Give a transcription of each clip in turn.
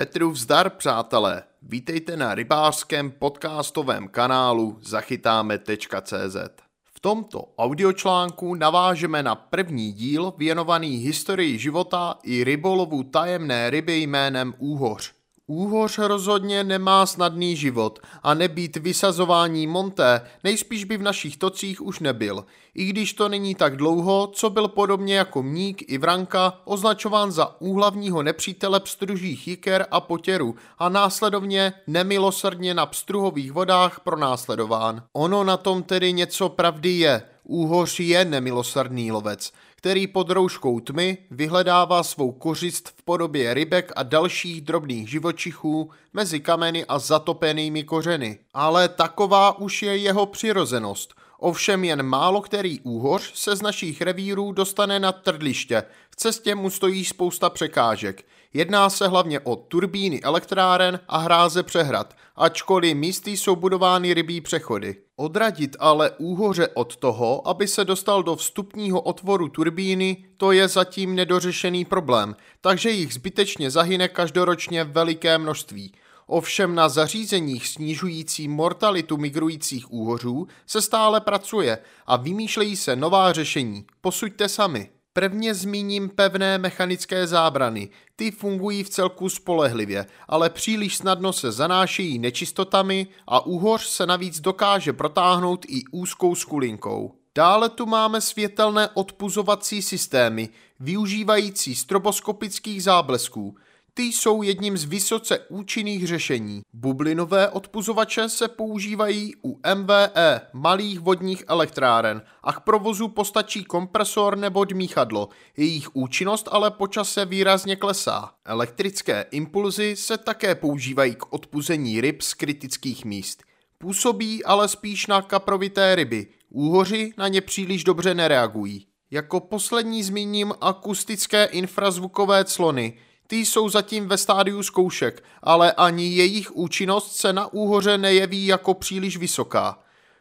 Petru vzdar, přátelé. Vítejte na rybářském podcastovém kanálu zachytáme.cz. V tomto audiočlánku navážeme na první díl věnovaný historii života i rybolovu tajemné ryby jménem Úhoř. Úhoř rozhodně nemá snadný život a nebýt vysazování monté, nejspíš by v našich tocích už nebyl, i když to není tak dlouho, co byl podobně jako mník i vranka označován za úhlavního nepřítele pstružích jiker a potěru a následovně nemilosrdně na pstruhových vodách pronásledován. Ono na tom tedy něco pravdy je, Úhoř je nemilosrdný lovec, který pod rouškou tmy vyhledává svou kořist v podobě rybek a dalších drobných živočichů mezi kameny a zatopenými kořeny. Ale taková už je jeho přirozenost. Ovšem jen málo který úhoř se z našich revírů dostane na trdliště. V cestě mu stojí spousta překážek. Jedná se hlavně o turbíny elektráren a hráze přehrad, ačkoliv místy jsou budovány rybí přechody. Odradit ale úhoře od toho, aby se dostal do vstupního otvoru turbíny, to je zatím nedořešený problém, takže jich zbytečně zahyne každoročně veliké množství. Ovšem na zařízeních snižující mortalitu migrujících úhořů se stále pracuje a vymýšlejí se nová řešení. Posuďte sami. Prvně zmíním pevné mechanické zábrany. Ty fungují v celku spolehlivě, ale příliš snadno se zanášejí nečistotami a úhoř se navíc dokáže protáhnout i úzkou skulinkou. Dále tu máme světelné odpuzovací systémy, využívající stroboskopických záblesků – ty jsou jedním z vysoce účinných řešení. Bublinové odpuzovače se používají u MVE, malých vodních elektráren, a k provozu postačí kompresor nebo dmíchadlo. Jejich účinnost ale počase výrazně klesá. Elektrické impulzy se také používají k odpuzení ryb z kritických míst. Působí ale spíš na kaprovité ryby. Úhoři na ně příliš dobře nereagují. Jako poslední zmíním akustické infrazvukové clony – ty jsou zatím ve stádiu zkoušek, ale ani jejich účinnost se na úhoře nejeví jako příliš vysoká.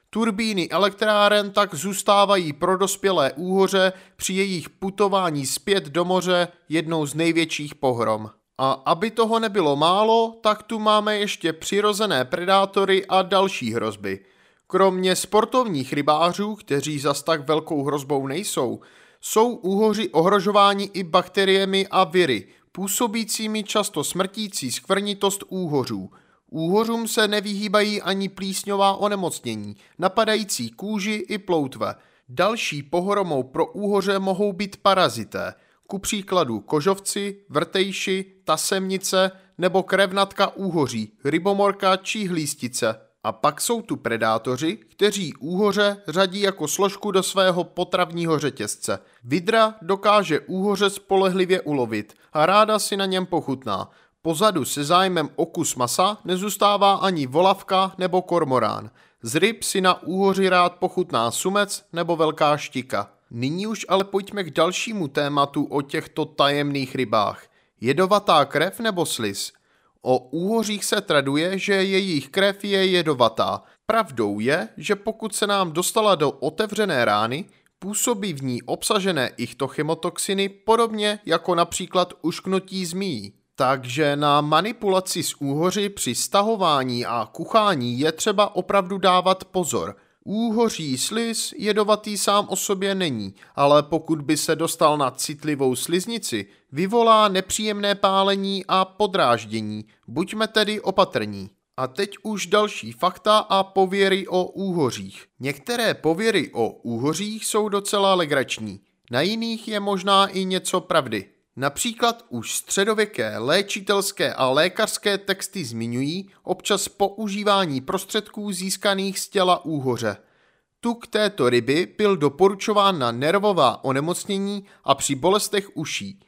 Turbíny elektráren tak zůstávají pro dospělé úhoře při jejich putování zpět do moře jednou z největších pohrom. A aby toho nebylo málo, tak tu máme ještě přirozené predátory a další hrozby. Kromě sportovních rybářů, kteří zas tak velkou hrozbou nejsou, jsou úhoři ohrožováni i bakteriemi a viry – působícími často smrtící skvrnitost úhořů. Úhořům se nevyhýbají ani plísňová onemocnění, napadající kůži i ploutve. Další pohromou pro úhoře mohou být parazité, ku příkladu kožovci, vrtejši, tasemnice nebo krevnatka úhoří, rybomorka či hlístice. A pak jsou tu predátoři, kteří úhoře řadí jako složku do svého potravního řetězce. Vidra dokáže úhoře spolehlivě ulovit a ráda si na něm pochutná. Pozadu se zájmem o kus masa nezůstává ani volavka nebo kormorán. Z ryb si na úhoři rád pochutná sumec nebo velká štika. Nyní už ale pojďme k dalšímu tématu o těchto tajemných rybách. Jedovatá krev nebo slis? O úhořích se traduje, že jejich krev je jedovatá. Pravdou je, že pokud se nám dostala do otevřené rány, působí v ní obsažené ichtochemotoxiny podobně jako například ušknutí zmíjí. Takže na manipulaci s úhoři při stahování a kuchání je třeba opravdu dávat pozor – Úhoří sliz jedovatý sám o sobě není, ale pokud by se dostal na citlivou sliznici, vyvolá nepříjemné pálení a podráždění. Buďme tedy opatrní. A teď už další fakta a pověry o úhořích. Některé pověry o úhořích jsou docela legrační, na jiných je možná i něco pravdy. Například už středověké léčitelské a lékařské texty zmiňují občas používání prostředků získaných z těla úhoře. Tuk této ryby byl doporučován na nervová onemocnění a při bolestech uší.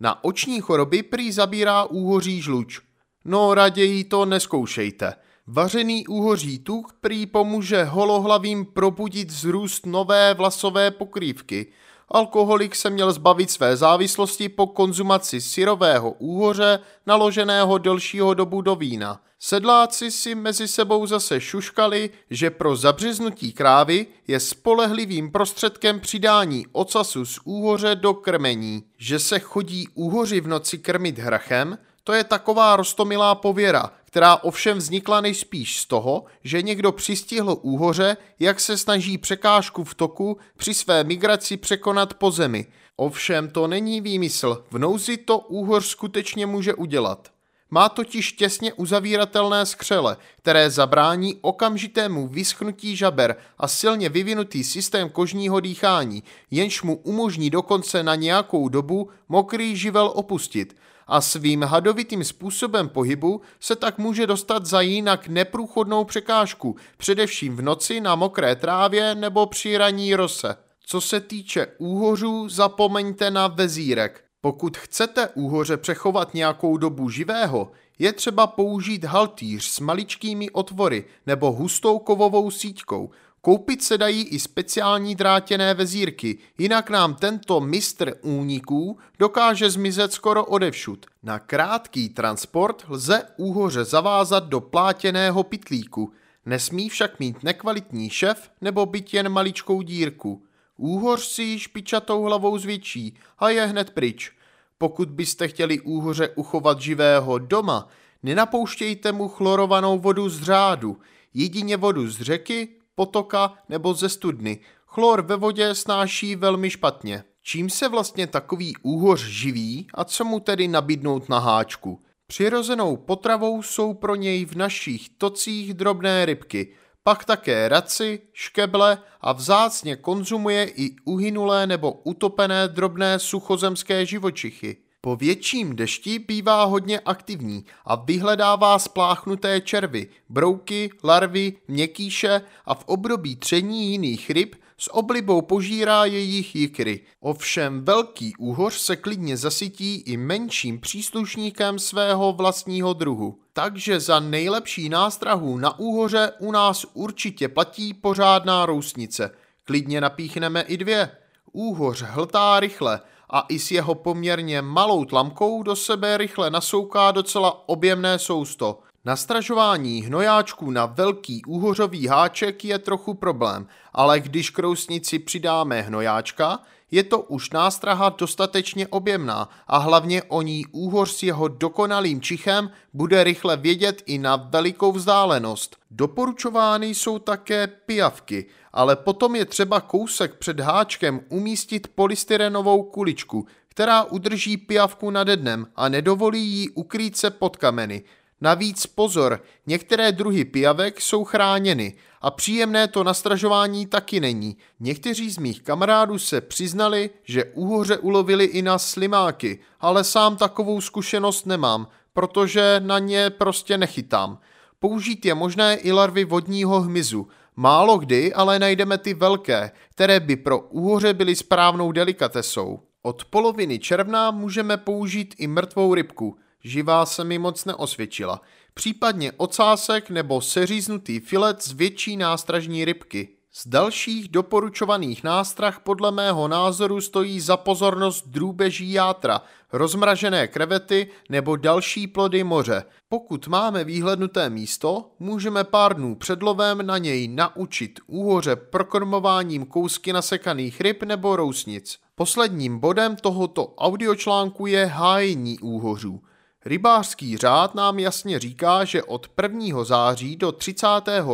Na oční choroby prý zabírá úhoří žluč. No raději to neskoušejte. Vařený úhoří tuk prý pomůže holohlavým probudit vzrůst nové vlasové pokrývky – Alkoholik se měl zbavit své závislosti po konzumaci syrového úhoře naloženého delšího dobu do vína. Sedláci si mezi sebou zase šuškali, že pro zabřeznutí krávy je spolehlivým prostředkem přidání ocasu z úhoře do krmení. Že se chodí úhoři v noci krmit hrachem, To je taková rostomilá pověra, která ovšem vznikla nejspíš z toho, že někdo přistihl úhoře, jak se snaží překážku v toku při své migraci překonat po zemi. Ovšem to není výmysl, v nouzi to úhoř skutečně může udělat. Má totiž těsně uzavíratelné skřele, které zabrání okamžitému vyschnutí žaber a silně vyvinutý systém kožního dýchání, jenž mu umožní dokonce na nějakou dobu mokrý živel opustit a svým hadovitým způsobem pohybu se tak může dostat za jinak neprůchodnou překážku, především v noci na mokré trávě nebo při raní rose. Co se týče úhořů, zapomeňte na vezírek. Pokud chcete úhoře přechovat nějakou dobu živého, je třeba použít haltýř s maličkými otvory nebo hustou kovovou síťkou. Koupit se dají i speciální drátěné vezírky, jinak nám tento mistr úniků dokáže zmizet skoro odevšud. Na krátký transport lze úhoře zavázat do plátěného pitlíku, nesmí však mít nekvalitní šef nebo být jen maličkou dírku. Úhoř si špičatou hlavou zvětší a je hned pryč. Pokud byste chtěli úhoře uchovat živého doma, nenapouštějte mu chlorovanou vodu z řádu, jedině vodu z řeky, potoka nebo ze studny. Chlor ve vodě snáší velmi špatně. Čím se vlastně takový úhoř živí a co mu tedy nabídnout na háčku? Přirozenou potravou jsou pro něj v našich tocích drobné rybky – pak také raci, škeble a vzácně konzumuje i uhynulé nebo utopené drobné suchozemské živočichy. Po větším dešti bývá hodně aktivní a vyhledává spláchnuté červy, brouky, larvy, měkýše a v období tření jiných ryb s oblibou požírá jejich jikry. Ovšem velký úhoř se klidně zasytí i menším příslušníkem svého vlastního druhu. Takže za nejlepší nástrahu na úhoře u nás určitě platí pořádná rousnice. Klidně napíchneme i dvě. Úhoř hltá rychle a i s jeho poměrně malou tlamkou do sebe rychle nasouká docela objemné sousto. Nastražování hnojáčků na velký úhořový háček je trochu problém, ale když k rousnici přidáme hnojáčka, je to už nástraha dostatečně objemná a hlavně o ní úhoř s jeho dokonalým čichem bude rychle vědět i na velikou vzdálenost. Doporučovány jsou také pijavky, ale potom je třeba kousek před háčkem umístit polystyrenovou kuličku, která udrží pijavku nad dnem a nedovolí jí ukrýt se pod kameny. Navíc pozor, některé druhy pijavek jsou chráněny a příjemné to nastražování taky není. Někteří z mých kamarádů se přiznali, že uhoře ulovili i na slimáky, ale sám takovou zkušenost nemám, protože na ně prostě nechytám. Použít je možné i larvy vodního hmyzu. Málo kdy ale najdeme ty velké, které by pro úhoře byly správnou delikatesou. Od poloviny června můžeme použít i mrtvou rybku – živá se mi moc neosvědčila, případně ocásek nebo seříznutý filet z větší nástražní rybky. Z dalších doporučovaných nástrah podle mého názoru stojí za pozornost drůbeží játra, rozmražené krevety nebo další plody moře. Pokud máme výhlednuté místo, můžeme pár dnů před lovem na něj naučit úhoře prokrmováním kousky nasekaných ryb nebo rousnic. Posledním bodem tohoto audiočlánku je hájení úhořů. Rybářský řád nám jasně říká, že od 1. září do 30.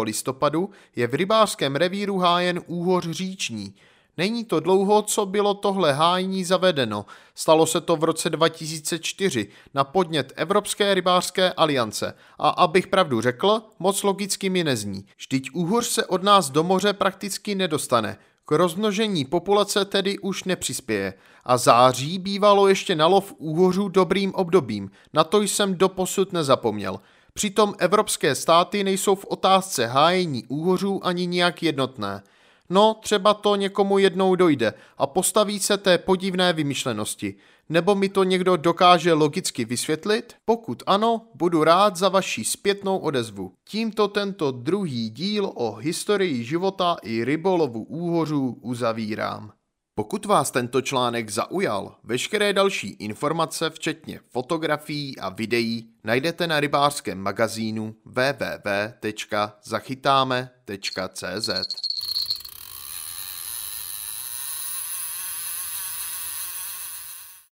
listopadu je v rybářském revíru hájen úhoř říční. Není to dlouho, co bylo tohle hájení zavedeno. Stalo se to v roce 2004 na podnět Evropské rybářské aliance. A abych pravdu řekl, moc logicky mi nezní. Vždyť úhoř se od nás do moře prakticky nedostane. K rozmnožení populace tedy už nepřispěje a září bývalo ještě na lov úhořů dobrým obdobím, na to jsem doposud nezapomněl. Přitom evropské státy nejsou v otázce hájení úhořů ani nijak jednotné. No, třeba to někomu jednou dojde a postaví se té podivné vymyšlenosti. Nebo mi to někdo dokáže logicky vysvětlit? Pokud ano, budu rád za vaši zpětnou odezvu. Tímto tento druhý díl o historii života i rybolovu úhořů uzavírám. Pokud vás tento článek zaujal, veškeré další informace, včetně fotografií a videí, najdete na rybářském magazínu www.zachytáme.cz.